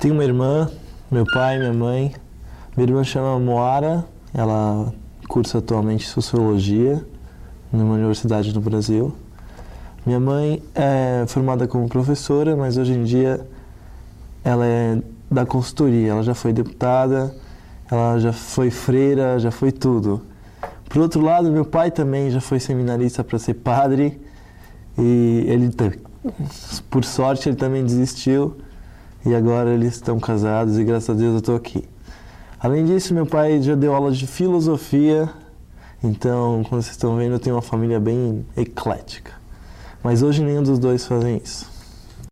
Tenho uma irmã, meu pai, minha mãe. Minha irmã chama Moara, ela cursa atualmente Sociologia numa universidade do Brasil. Minha mãe é formada como professora, mas hoje em dia ela é da consultoria. Ela já foi deputada, ela já foi freira, já foi tudo. Por outro lado, meu pai também já foi seminarista para ser padre e ele, por sorte, ele também desistiu e agora eles estão casados e graças a Deus eu estou aqui. Além disso, meu pai já deu aula de filosofia, então, como vocês estão vendo, eu tenho uma família bem eclética. Mas hoje nenhum dos dois fazem isso.